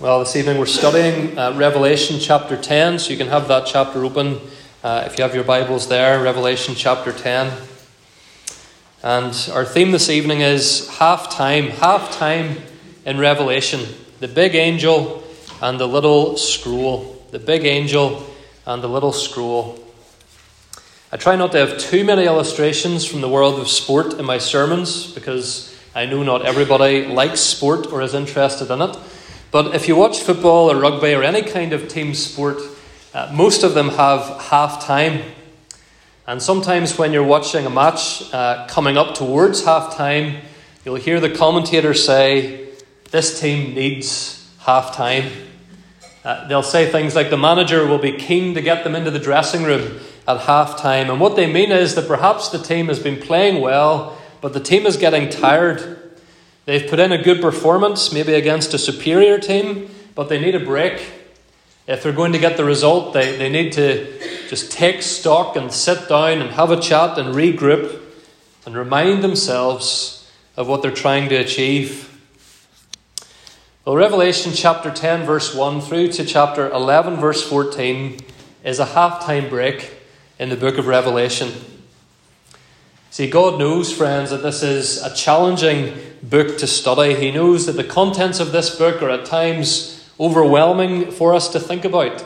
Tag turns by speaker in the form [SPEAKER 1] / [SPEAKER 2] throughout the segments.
[SPEAKER 1] Well, this evening we're studying uh, Revelation chapter 10, so you can have that chapter open uh, if you have your Bibles there, Revelation chapter 10. And our theme this evening is half time, half time in Revelation. The big angel and the little scroll. The big angel and the little scroll. I try not to have too many illustrations from the world of sport in my sermons because I know not everybody likes sport or is interested in it. But if you watch football or rugby or any kind of team sport, uh, most of them have half time. And sometimes when you're watching a match uh, coming up towards half time, you'll hear the commentator say, This team needs half time. Uh, they'll say things like the manager will be keen to get them into the dressing room at half time. And what they mean is that perhaps the team has been playing well, but the team is getting tired. They've put in a good performance, maybe against a superior team, but they need a break. If they're going to get the result, they, they need to just take stock and sit down and have a chat and regroup and remind themselves of what they're trying to achieve. Well, Revelation chapter 10, verse 1 through to chapter 11, verse 14 is a half time break in the book of Revelation. See, God knows, friends, that this is a challenging book to study. He knows that the contents of this book are at times overwhelming for us to think about.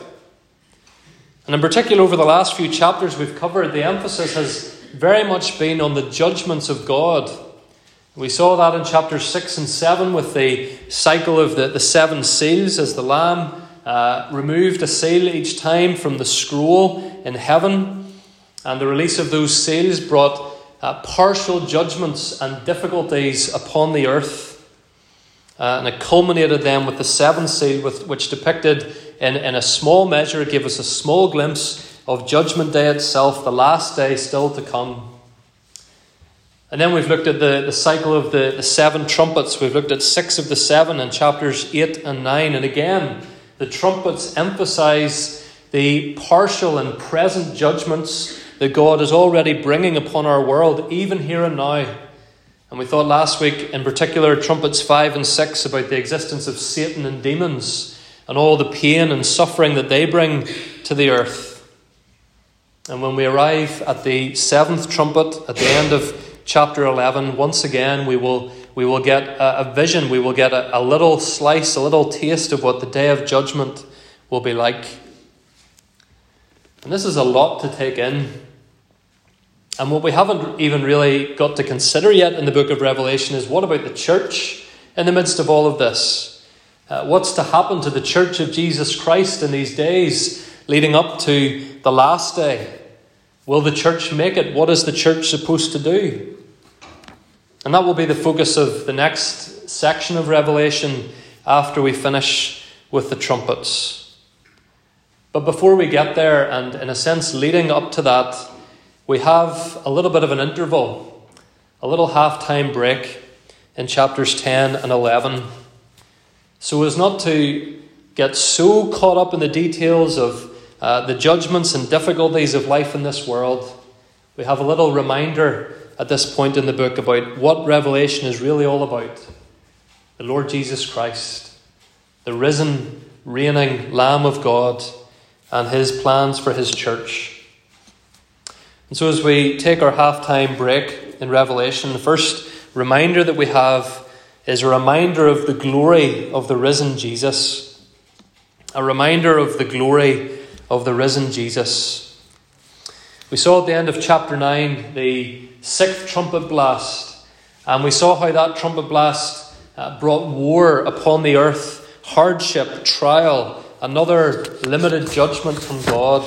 [SPEAKER 1] And in particular, over the last few chapters we've covered, the emphasis has very much been on the judgments of God. We saw that in chapters 6 and 7 with the cycle of the, the seven seals as the Lamb uh, removed a seal each time from the scroll in heaven. And the release of those seals brought uh, partial judgments and difficulties upon the earth. Uh, and it culminated then with the seventh seal, with, which depicted in, in a small measure, gave us a small glimpse of Judgment Day itself, the last day still to come. And then we've looked at the, the cycle of the, the seven trumpets. We've looked at six of the seven in chapters 8 and 9. And again, the trumpets emphasize the partial and present judgments that God is already bringing upon our world, even here and now. And we thought last week, in particular, trumpets 5 and 6, about the existence of Satan and demons and all the pain and suffering that they bring to the earth. And when we arrive at the seventh trumpet at the end of chapter 11, once again, we will, we will get a, a vision, we will get a, a little slice, a little taste of what the day of judgment will be like. And this is a lot to take in. And what we haven't even really got to consider yet in the book of Revelation is what about the church in the midst of all of this? Uh, what's to happen to the church of Jesus Christ in these days leading up to the last day? Will the church make it? What is the church supposed to do? And that will be the focus of the next section of Revelation after we finish with the trumpets. But before we get there, and in a sense leading up to that, we have a little bit of an interval, a little half time break in chapters 10 and 11, so as not to get so caught up in the details of uh, the judgments and difficulties of life in this world. We have a little reminder at this point in the book about what Revelation is really all about the Lord Jesus Christ, the risen, reigning Lamb of God, and his plans for his church. And so, as we take our halftime break in Revelation, the first reminder that we have is a reminder of the glory of the risen Jesus. A reminder of the glory of the risen Jesus. We saw at the end of chapter 9 the sixth trumpet blast, and we saw how that trumpet blast uh, brought war upon the earth, hardship, trial, another limited judgment from God.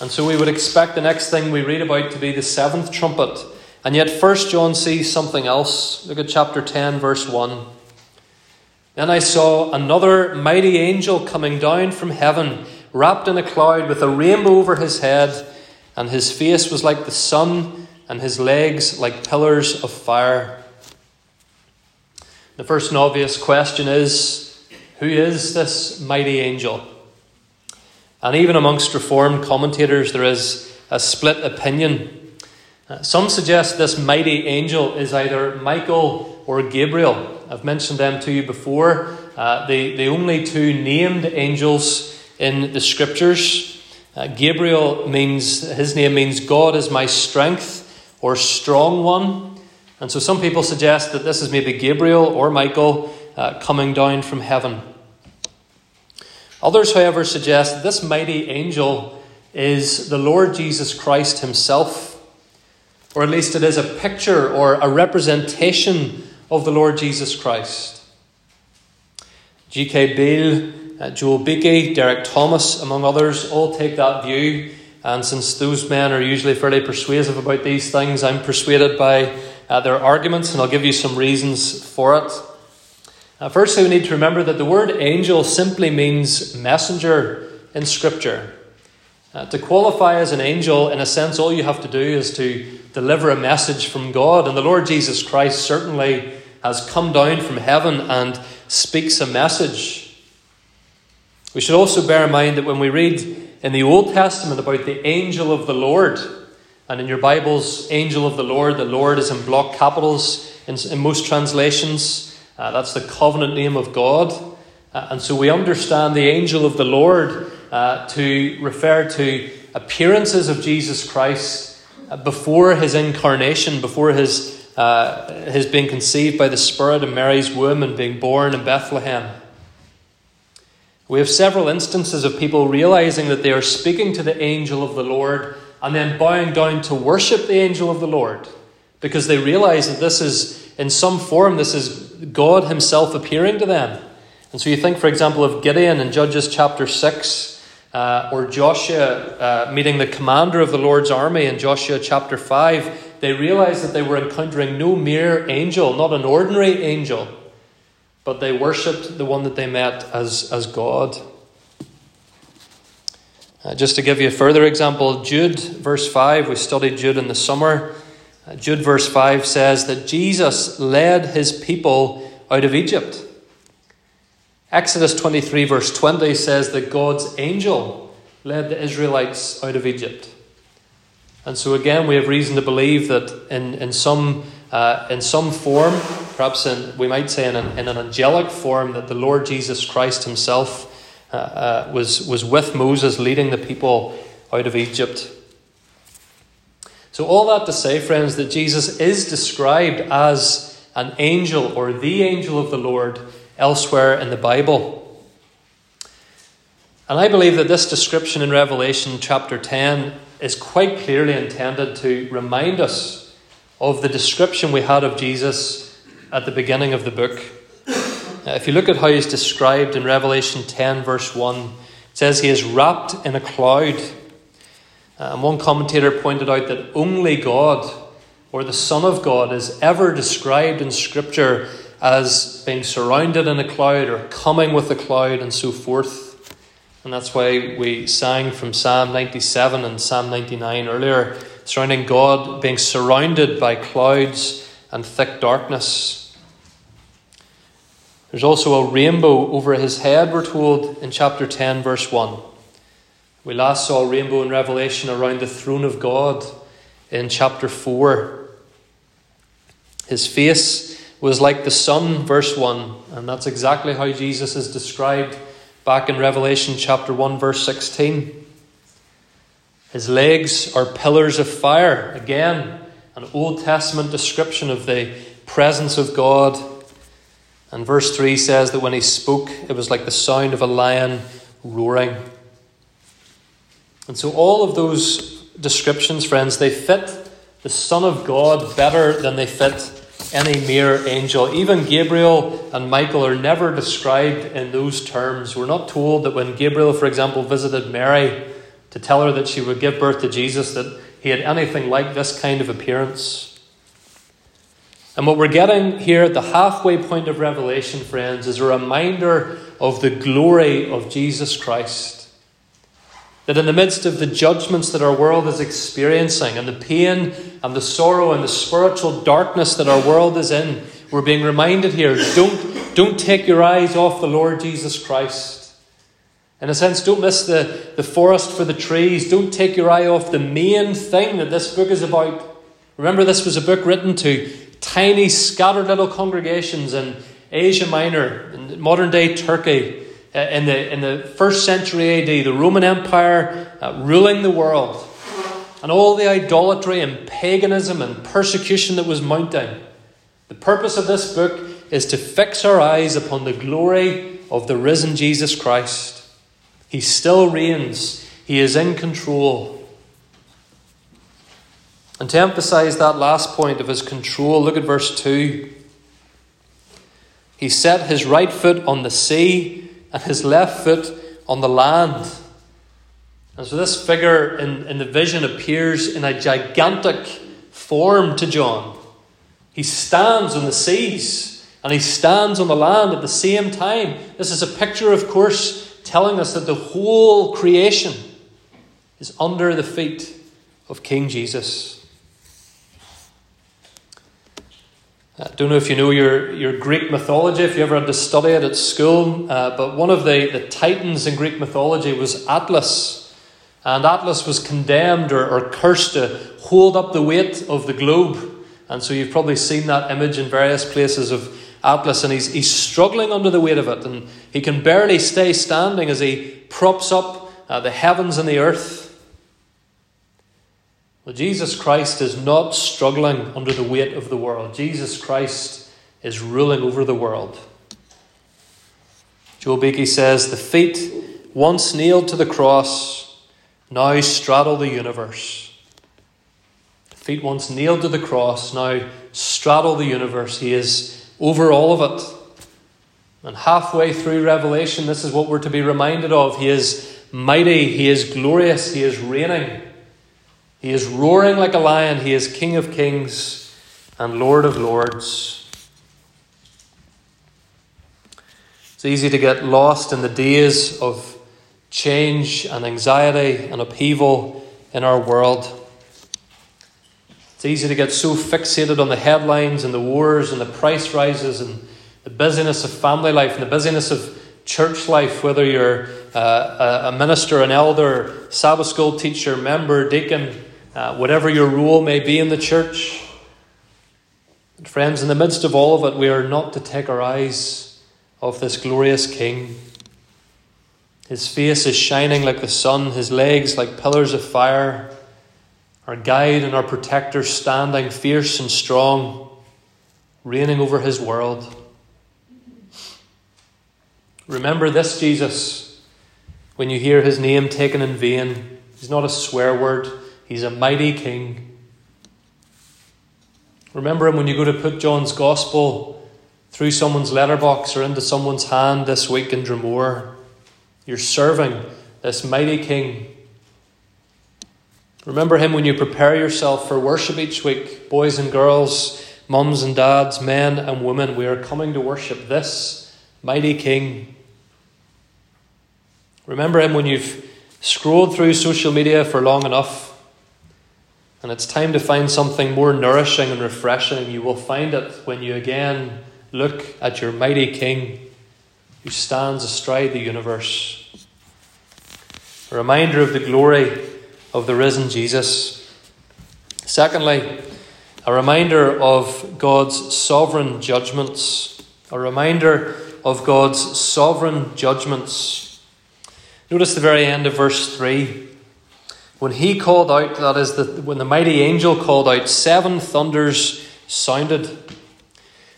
[SPEAKER 1] And so we would expect the next thing we read about to be the seventh trumpet. And yet, First John sees something else. Look at chapter 10, verse 1. Then I saw another mighty angel coming down from heaven, wrapped in a cloud, with a rainbow over his head, and his face was like the sun, and his legs like pillars of fire. The first and obvious question is Who is this mighty angel? And even amongst Reformed commentators, there is a split opinion. Uh, some suggest this mighty angel is either Michael or Gabriel. I've mentioned them to you before. Uh, the, the only two named angels in the scriptures. Uh, Gabriel means, his name means God is my strength or strong one. And so some people suggest that this is maybe Gabriel or Michael uh, coming down from heaven. Others, however, suggest that this mighty angel is the Lord Jesus Christ himself or at least it is a picture or a representation of the Lord Jesus Christ. G.K. Beale, uh, Joel Beeke, Derek Thomas, among others, all take that view. And since those men are usually fairly persuasive about these things, I'm persuaded by uh, their arguments, and I'll give you some reasons for it. Firstly, we need to remember that the word angel simply means messenger in Scripture. Uh, to qualify as an angel, in a sense, all you have to do is to deliver a message from God. And the Lord Jesus Christ certainly has come down from heaven and speaks a message. We should also bear in mind that when we read in the Old Testament about the angel of the Lord, and in your Bibles, angel of the Lord, the Lord is in block capitals in, in most translations. Uh, that's the covenant name of God. Uh, and so we understand the angel of the Lord uh, to refer to appearances of Jesus Christ uh, before his incarnation, before his, uh, his being conceived by the Spirit in Mary's womb and being born in Bethlehem. We have several instances of people realizing that they are speaking to the angel of the Lord and then bowing down to worship the angel of the Lord because they realize that this is, in some form, this is God Himself appearing to them. And so you think, for example, of Gideon in Judges chapter 6 uh, or Joshua uh, meeting the commander of the Lord's army in Joshua chapter 5, they realized that they were encountering no mere angel, not an ordinary angel, but they worshipped the one that they met as, as God. Uh, just to give you a further example, Jude, verse 5, we studied Jude in the summer. Jude, verse 5 says that Jesus led his people out of Egypt. Exodus 23, verse 20 says that God's angel led the Israelites out of Egypt. And so, again, we have reason to believe that in, in, some, uh, in some form, perhaps in, we might say in an, in an angelic form, that the Lord Jesus Christ himself uh, uh, was, was with Moses leading the people out of Egypt. So, all that to say, friends, that Jesus is described as an angel or the angel of the Lord elsewhere in the Bible. And I believe that this description in Revelation chapter 10 is quite clearly intended to remind us of the description we had of Jesus at the beginning of the book. If you look at how he's described in Revelation 10, verse 1, it says he is wrapped in a cloud. Uh, and one commentator pointed out that only God, or the Son of God, is ever described in Scripture as being surrounded in a cloud or coming with a cloud and so forth. And that's why we sang from Psalm 97 and Psalm 99 earlier, surrounding God being surrounded by clouds and thick darkness. There's also a rainbow over his head, we're told in chapter 10, verse 1. We last saw rainbow in Revelation around the throne of God in chapter 4. His face was like the sun, verse 1. And that's exactly how Jesus is described back in Revelation chapter 1, verse 16. His legs are pillars of fire. Again, an Old Testament description of the presence of God. And verse 3 says that when he spoke, it was like the sound of a lion roaring. And so, all of those descriptions, friends, they fit the Son of God better than they fit any mere angel. Even Gabriel and Michael are never described in those terms. We're not told that when Gabriel, for example, visited Mary to tell her that she would give birth to Jesus, that he had anything like this kind of appearance. And what we're getting here at the halfway point of Revelation, friends, is a reminder of the glory of Jesus Christ. That in the midst of the judgments that our world is experiencing, and the pain and the sorrow and the spiritual darkness that our world is in, we're being reminded here don't, don't take your eyes off the Lord Jesus Christ. In a sense, don't miss the, the forest for the trees. Don't take your eye off the main thing that this book is about. Remember, this was a book written to tiny, scattered little congregations in, Asia Minor, in modern day Turkey, in the, in the first century AD, the Roman Empire uh, ruling the world, and all the idolatry and paganism and persecution that was mounting. The purpose of this book is to fix our eyes upon the glory of the risen Jesus Christ. He still reigns, He is in control. And to emphasize that last point of His control, look at verse 2. He set His right foot on the sea and his left foot on the land. And so this figure in, in the vision appears in a gigantic form to John. He stands on the seas and he stands on the land at the same time. This is a picture, of course, telling us that the whole creation is under the feet of King Jesus. I uh, don't know if you know your, your Greek mythology, if you ever had to study it at school, uh, but one of the, the titans in Greek mythology was Atlas. And Atlas was condemned or, or cursed to hold up the weight of the globe. And so you've probably seen that image in various places of Atlas, and he's, he's struggling under the weight of it, and he can barely stay standing as he props up uh, the heavens and the earth. Well, Jesus Christ is not struggling under the weight of the world. Jesus Christ is ruling over the world. Joel Beeke says, The feet once nailed to the cross now straddle the universe. The feet once nailed to the cross now straddle the universe. He is over all of it. And halfway through Revelation, this is what we're to be reminded of. He is mighty, He is glorious, He is reigning. He is roaring like a lion. He is King of kings and Lord of lords. It's easy to get lost in the days of change and anxiety and upheaval in our world. It's easy to get so fixated on the headlines and the wars and the price rises and the busyness of family life and the busyness of church life, whether you're uh, a minister, an elder, Sabbath school teacher, member, deacon, uh, whatever your role may be in the church. And friends, in the midst of all of it, we are not to take our eyes off this glorious King. His face is shining like the sun, his legs like pillars of fire, our guide and our protector standing fierce and strong, reigning over his world. Remember this, Jesus, when you hear his name taken in vain. He's not a swear word. He's a mighty king. Remember him when you go to put John's Gospel through someone's letterbox or into someone's hand this week in Dromore. You're serving this mighty king. Remember him when you prepare yourself for worship each week, boys and girls, mums and dads, men and women. We are coming to worship this mighty king. Remember him when you've scrolled through social media for long enough and it's time to find something more nourishing and refreshing. You will find it when you again look at your mighty King who stands astride the universe. A reminder of the glory of the risen Jesus. Secondly, a reminder of God's sovereign judgments. A reminder of God's sovereign judgments. Notice the very end of verse 3. When he called out, that is, the, when the mighty angel called out, seven thunders sounded.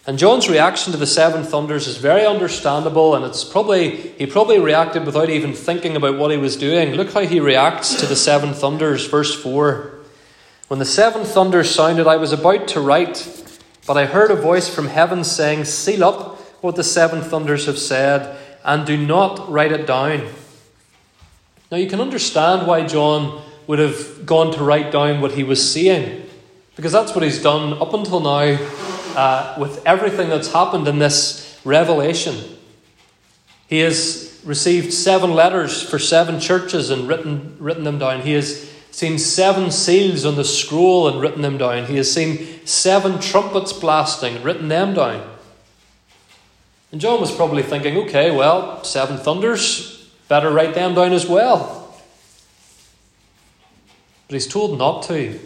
[SPEAKER 1] And John's reaction to the seven thunders is very understandable, and it's probably he probably reacted without even thinking about what he was doing. Look how he reacts to the seven thunders, verse 4. When the seven thunders sounded, I was about to write, but I heard a voice from heaven saying, Seal up what the seven thunders have said, and do not write it down. Now you can understand why John would have gone to write down what he was seeing. Because that's what he's done up until now uh, with everything that's happened in this revelation. He has received seven letters for seven churches and written, written them down. He has seen seven seals on the scroll and written them down. He has seen seven trumpets blasting and written them down. And John was probably thinking, okay, well, seven thunders, better write them down as well. But he's told not to.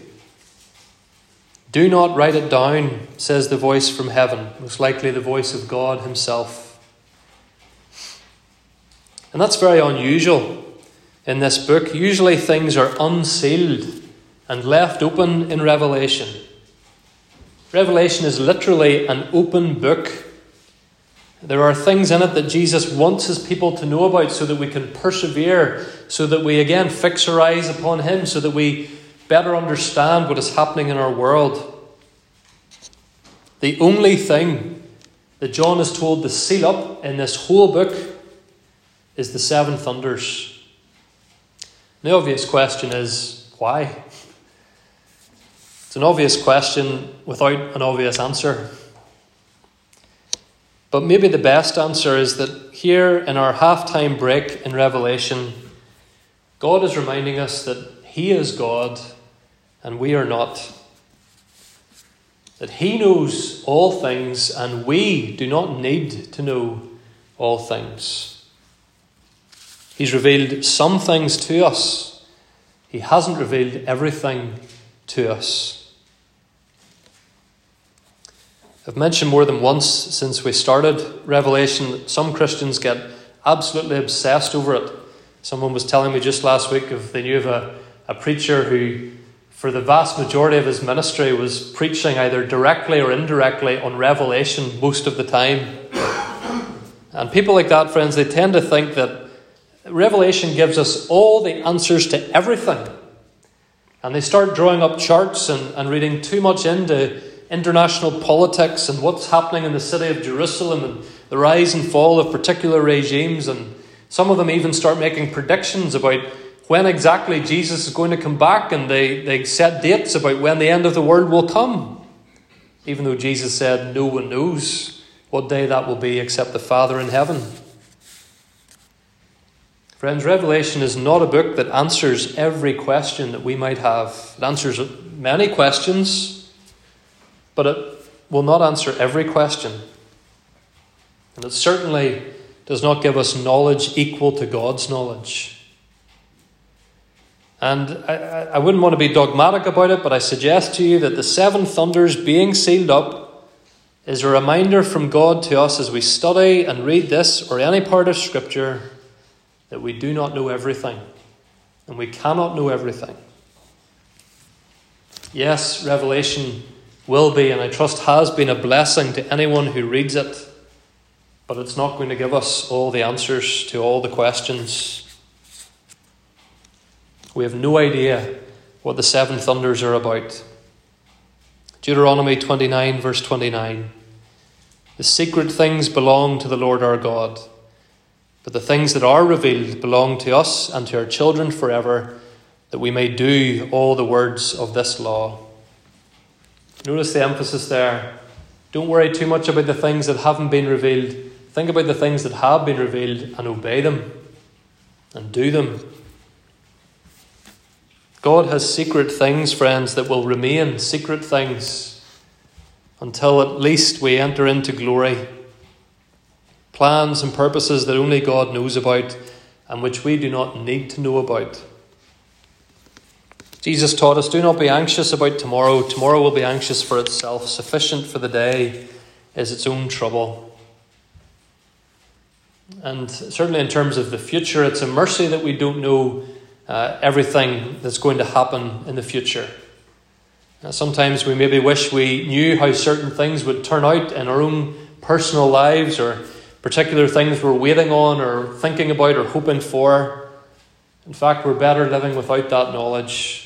[SPEAKER 1] Do not write it down, says the voice from heaven, most likely the voice of God Himself. And that's very unusual in this book. Usually things are unsealed and left open in Revelation. Revelation is literally an open book. There are things in it that Jesus wants his people to know about so that we can persevere, so that we again fix our eyes upon him, so that we better understand what is happening in our world. The only thing that John is told to seal up in this whole book is the seven thunders. The obvious question is why? It's an obvious question without an obvious answer. But maybe the best answer is that here in our halftime break in Revelation, God is reminding us that He is God and we are not. That He knows all things and we do not need to know all things. He's revealed some things to us, He hasn't revealed everything to us. I've mentioned more than once since we started Revelation, that some Christians get absolutely obsessed over it. Someone was telling me just last week if they knew of a, a preacher who, for the vast majority of his ministry, was preaching either directly or indirectly on Revelation most of the time. And people like that, friends, they tend to think that Revelation gives us all the answers to everything. And they start drawing up charts and, and reading too much into international politics and what's happening in the city of Jerusalem and the rise and fall of particular regimes. And some of them even start making predictions about when exactly Jesus is going to come back, and they, they set dates about when the end of the world will come. Even though Jesus said no one knows what day that will be except the Father in heaven. Friends, Revelation is not a book that answers every question that we might have. It answers many questions, but it will not answer every question. And it certainly does not give us knowledge equal to God's knowledge. And I, I wouldn't want to be dogmatic about it, but I suggest to you that the seven thunders being sealed up is a reminder from God to us as we study and read this or any part of Scripture that we do not know everything. And we cannot know everything. Yes, Revelation will be, and I trust has been, a blessing to anyone who reads it. But it's not going to give us all the answers to all the questions. We have no idea what the seven thunders are about. Deuteronomy 29, verse 29. The secret things belong to the Lord our God, but the things that are revealed belong to us and to our children forever, that we may do all the words of this law. Notice the emphasis there. Don't worry too much about the things that haven't been revealed. Think about the things that have been revealed and obey them and do them. God has secret things, friends, that will remain secret things until at least we enter into glory. Plans and purposes that only God knows about and which we do not need to know about. Jesus taught us, Do not be anxious about tomorrow. Tomorrow will be anxious for itself. Sufficient for the day is its own trouble. And certainly, in terms of the future, it's a mercy that we don't know uh, everything that's going to happen in the future. Uh, sometimes we maybe wish we knew how certain things would turn out in our own personal lives or particular things we're waiting on or thinking about or hoping for. In fact, we're better living without that knowledge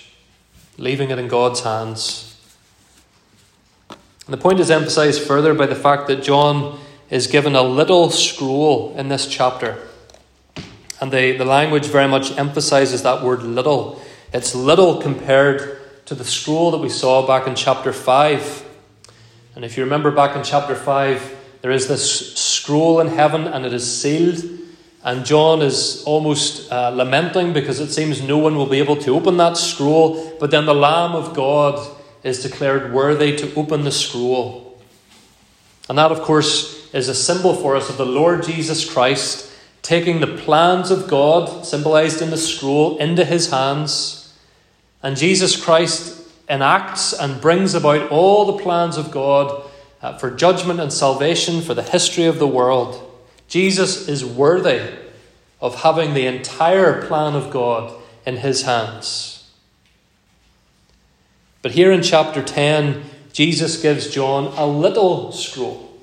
[SPEAKER 1] leaving it in God's hands. And the point is emphasized further by the fact that John is given a little scroll in this chapter. And the, the language very much emphasizes that word little. It's little compared to the scroll that we saw back in chapter 5. And if you remember back in chapter 5, there is this scroll in heaven and it is sealed. And John is almost uh, lamenting because it seems no one will be able to open that scroll. But then the Lamb of God is declared worthy to open the scroll. And that, of course, is a symbol for us of the Lord Jesus Christ taking the plans of God, symbolized in the scroll, into his hands. And Jesus Christ enacts and brings about all the plans of God uh, for judgment and salvation for the history of the world. Jesus is worthy of having the entire plan of God in his hands. But here in chapter 10, Jesus gives John a little scroll.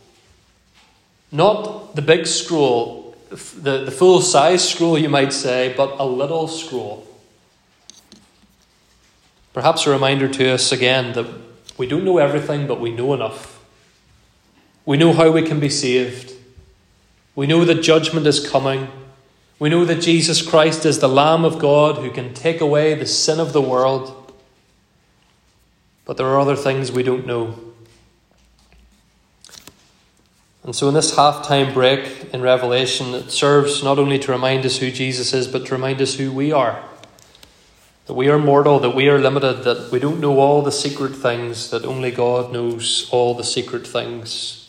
[SPEAKER 1] Not the big scroll, the, the full size scroll, you might say, but a little scroll. Perhaps a reminder to us again that we don't know everything, but we know enough. We know how we can be saved. We know that judgment is coming. We know that Jesus Christ is the Lamb of God who can take away the sin of the world. But there are other things we don't know. And so, in this halftime break in Revelation, it serves not only to remind us who Jesus is, but to remind us who we are. That we are mortal, that we are limited, that we don't know all the secret things, that only God knows all the secret things.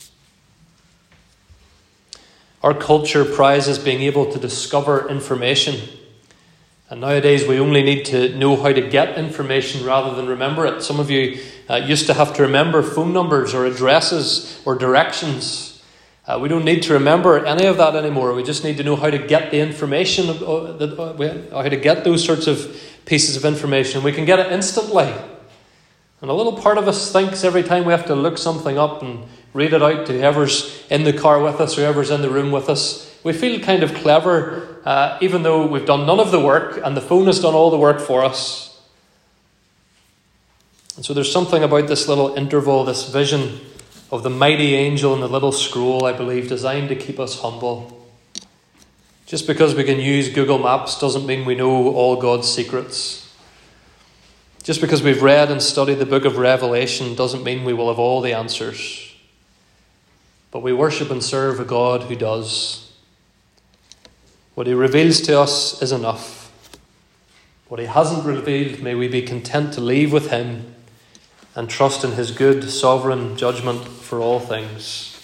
[SPEAKER 1] Our culture prizes being able to discover information. And nowadays, we only need to know how to get information rather than remember it. Some of you uh, used to have to remember phone numbers or addresses or directions. Uh, we don't need to remember any of that anymore. We just need to know how to get the information, uh, uh, how to get those sorts of pieces of information. We can get it instantly. And a little part of us thinks every time we have to look something up and read it out to whoever's in the car with us, whoever's in the room with us. We feel kind of clever, uh, even though we've done none of the work and the phone has done all the work for us. And so there's something about this little interval, this vision of the mighty angel and the little scroll, I believe, designed to keep us humble. Just because we can use Google Maps doesn't mean we know all God's secrets. Just because we've read and studied the book of Revelation doesn't mean we will have all the answers. But we worship and serve a God who does. What He reveals to us is enough. What He hasn't revealed, may we be content to leave with Him and trust in His good, sovereign judgment for all things.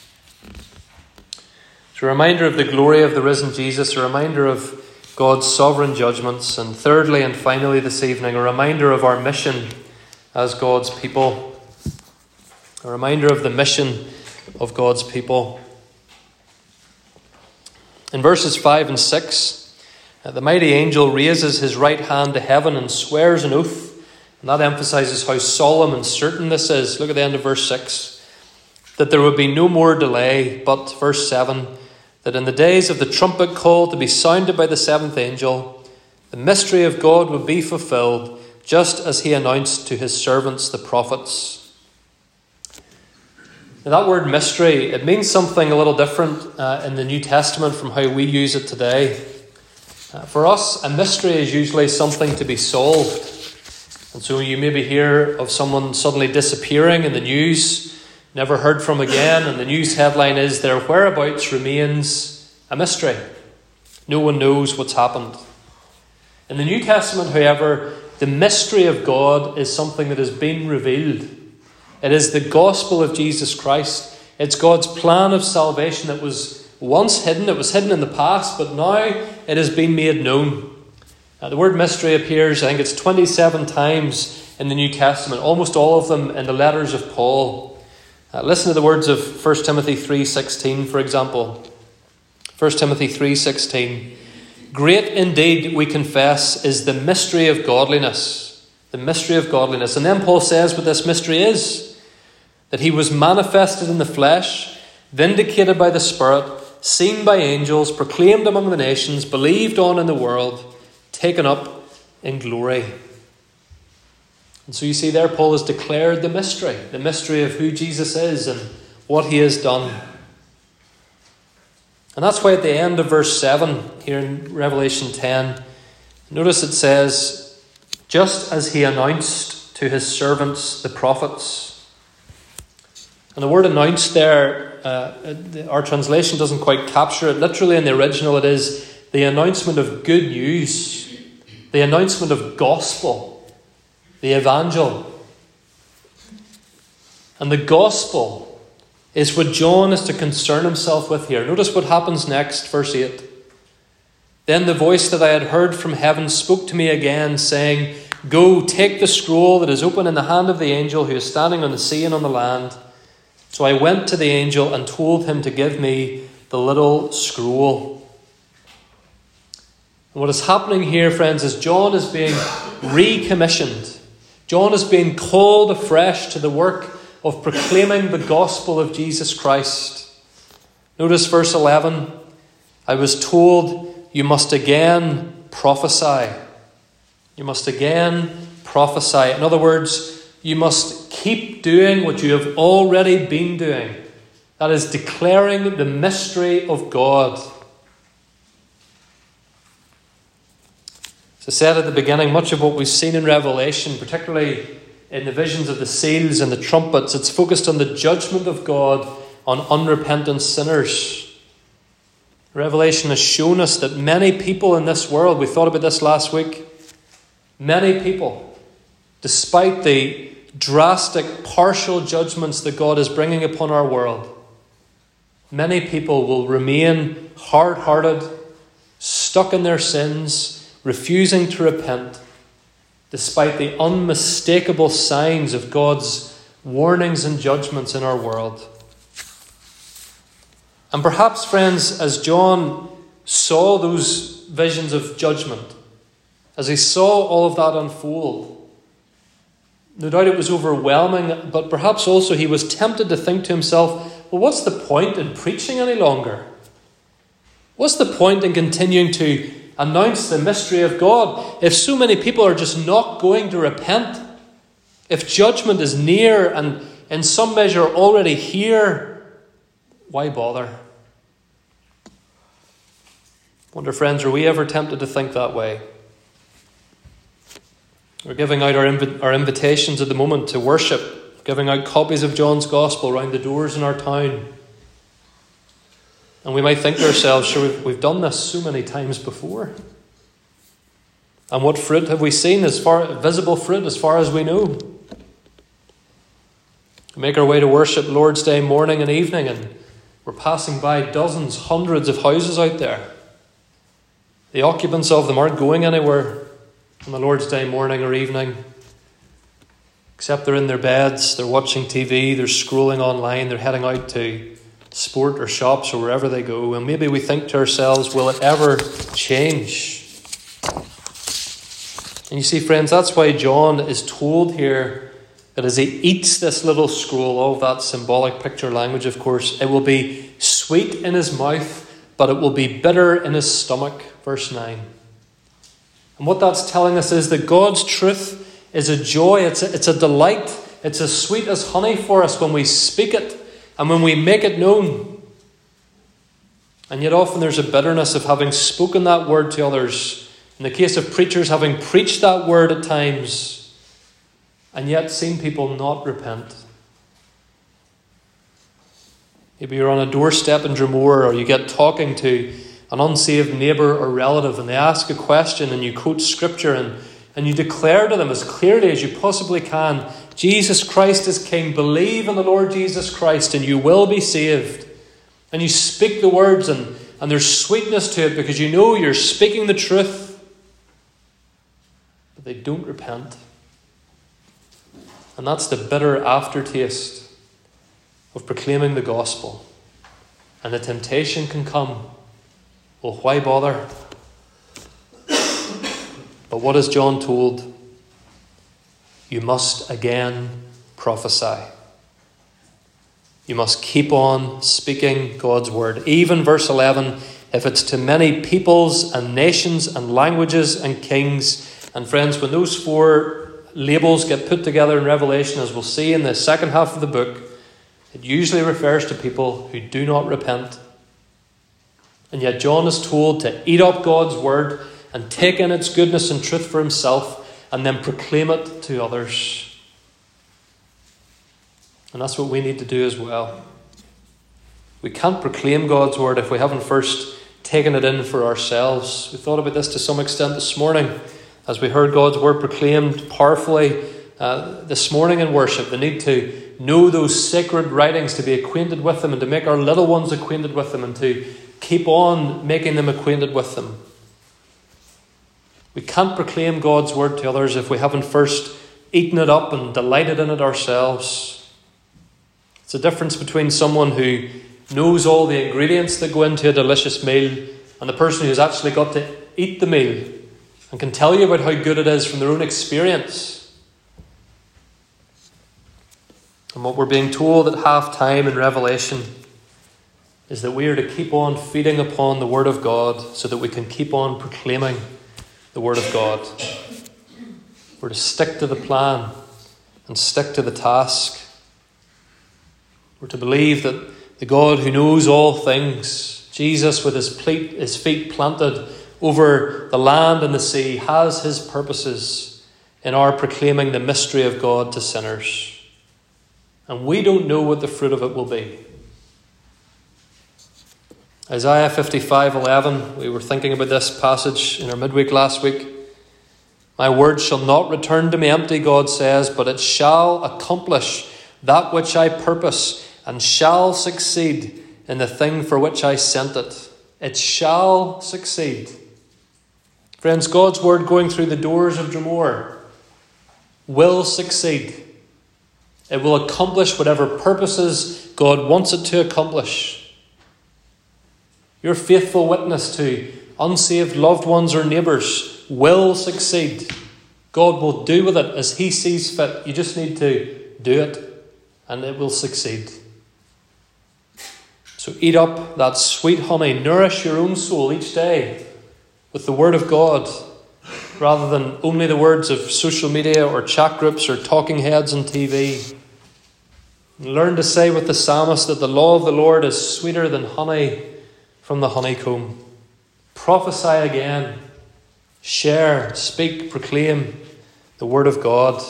[SPEAKER 1] It's a reminder of the glory of the risen Jesus, a reminder of God's sovereign judgments, and thirdly and finally this evening, a reminder of our mission as God's people, a reminder of the mission of God's people. In verses 5 and 6, uh, the mighty angel raises his right hand to heaven and swears an oath. And that emphasizes how solemn and certain this is. Look at the end of verse 6 that there would be no more delay, but, verse 7, that in the days of the trumpet call to be sounded by the seventh angel, the mystery of God would be fulfilled, just as he announced to his servants the prophets. Now, that word mystery, it means something a little different uh, in the New Testament from how we use it today. Uh, for us, a mystery is usually something to be solved. And so you maybe hear of someone suddenly disappearing in the news, never heard from again, and the news headline is Their whereabouts remains a mystery. No one knows what's happened. In the New Testament, however, the mystery of God is something that has been revealed. It is the gospel of Jesus Christ. It's God's plan of salvation that was once hidden, it was hidden in the past, but now it has been made known. Uh, the word mystery appears, I think it's 27 times in the New Testament, almost all of them in the letters of Paul. Uh, listen to the words of 1 Timothy 3:16 for example. 1 Timothy 3:16 Great indeed we confess is the mystery of godliness. The mystery of godliness. And then Paul says what this mystery is that he was manifested in the flesh, vindicated by the Spirit, seen by angels, proclaimed among the nations, believed on in the world, taken up in glory. And so you see there, Paul has declared the mystery, the mystery of who Jesus is and what he has done. And that's why at the end of verse 7 here in Revelation 10, notice it says, just as he announced to his servants the prophets. And the word announced there, uh, our translation doesn't quite capture it. Literally, in the original, it is the announcement of good news, the announcement of gospel, the evangel. And the gospel is what John is to concern himself with here. Notice what happens next, verse 8. Then the voice that I had heard from heaven spoke to me again, saying, Go, take the scroll that is open in the hand of the angel who is standing on the sea and on the land. So I went to the angel and told him to give me the little scroll. And what is happening here, friends, is John is being recommissioned. John is being called afresh to the work of proclaiming the gospel of Jesus Christ. Notice verse 11 I was told, You must again prophesy. You must again prophesy. In other words, you must keep doing what you have already been doing. That is declaring the mystery of God. As I said at the beginning, much of what we've seen in Revelation, particularly in the visions of the seals and the trumpets, it's focused on the judgment of God on unrepentant sinners. Revelation has shown us that many people in this world, we thought about this last week, Many people, despite the drastic partial judgments that God is bringing upon our world, many people will remain hard hearted, stuck in their sins, refusing to repent, despite the unmistakable signs of God's warnings and judgments in our world. And perhaps, friends, as John saw those visions of judgment, as he saw all of that unfold. No doubt it was overwhelming, but perhaps also he was tempted to think to himself, well, what's the point in preaching any longer? What's the point in continuing to announce the mystery of God if so many people are just not going to repent? If judgment is near and in some measure already here, why bother? Wonder, friends, are we ever tempted to think that way? We're giving out our, inv- our invitations at the moment to worship, giving out copies of John's Gospel around the doors in our town. And we might think to ourselves, sure, we've, we've done this so many times before. And what fruit have we seen as far visible fruit as far as we know? We make our way to worship Lord's Day morning and evening, and we're passing by dozens, hundreds of houses out there. The occupants of them aren't going anywhere on the Lord's Day morning or evening. Except they're in their beds, they're watching TV, they're scrolling online, they're heading out to sport or shops or wherever they go. And maybe we think to ourselves, will it ever change? And you see, friends, that's why John is told here that as he eats this little scroll, all that symbolic picture language, of course, it will be sweet in his mouth, but it will be bitter in his stomach. Verse 9. And what that's telling us is that God's truth is a joy, it's a, it's a delight, it's as sweet as honey for us when we speak it and when we make it known. And yet, often there's a bitterness of having spoken that word to others. In the case of preachers, having preached that word at times, and yet seen people not repent. Maybe you're on a doorstep in Dromore, or you get talking to an unsaved neighbour or relative and they ask a question and you quote scripture and, and you declare to them as clearly as you possibly can Jesus Christ is King. Believe in the Lord Jesus Christ and you will be saved. And you speak the words and, and there's sweetness to it because you know you're speaking the truth. But they don't repent. And that's the bitter aftertaste of proclaiming the gospel. And the temptation can come well, why bother? But what is John told? You must again prophesy. You must keep on speaking God's word. Even verse 11, if it's to many peoples and nations and languages and kings. And friends, when those four labels get put together in Revelation, as we'll see in the second half of the book, it usually refers to people who do not repent and yet, John is told to eat up God's word and take in its goodness and truth for himself and then proclaim it to others. And that's what we need to do as well. We can't proclaim God's word if we haven't first taken it in for ourselves. We thought about this to some extent this morning as we heard God's word proclaimed powerfully uh, this morning in worship. The need to know those sacred writings, to be acquainted with them, and to make our little ones acquainted with them, and to keep on making them acquainted with them. We can't proclaim God's word to others if we haven't first eaten it up and delighted in it ourselves. It's a difference between someone who knows all the ingredients that go into a delicious meal and the person who's actually got to eat the meal and can tell you about how good it is from their own experience. And what we're being told at half time in Revelation is that we are to keep on feeding upon the Word of God so that we can keep on proclaiming the Word of God. We're to stick to the plan and stick to the task. We're to believe that the God who knows all things, Jesus with his, his feet planted over the land and the sea, has his purposes in our proclaiming the mystery of God to sinners. And we don't know what the fruit of it will be. Isaiah 55:11, we were thinking about this passage in our midweek last week. My word shall not return to me empty, God says, but it shall accomplish that which I purpose and shall succeed in the thing for which I sent it. It shall succeed. Friends, God's word going through the doors of Dromore will succeed. It will accomplish whatever purposes God wants it to accomplish. Your faithful witness to unsaved loved ones or neighbours will succeed. God will do with it as He sees fit. You just need to do it, and it will succeed. So eat up that sweet honey, nourish your own soul each day with the Word of God, rather than only the words of social media or chat groups or talking heads on TV. Learn to say with the psalmist that the law of the Lord is sweeter than honey from the honeycomb. Prophesy again Share, speak, proclaim the Word of God.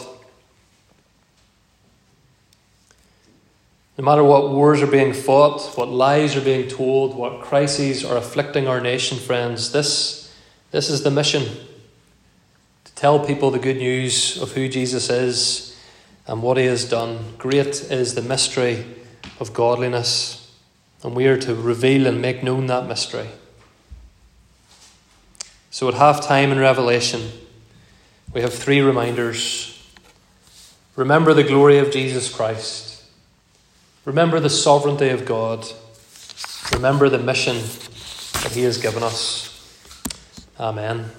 [SPEAKER 1] No matter what wars are being fought, what lies are being told, what crises are afflicting our nation, friends, this, this is the mission to tell people the good news of who Jesus is and what he has done. Great is the mystery of godliness, and we are to reveal and make known that mystery. So at half time in Revelation, we have three reminders. Remember the glory of Jesus Christ. Remember the sovereignty of God. Remember the mission that He has given us. Amen.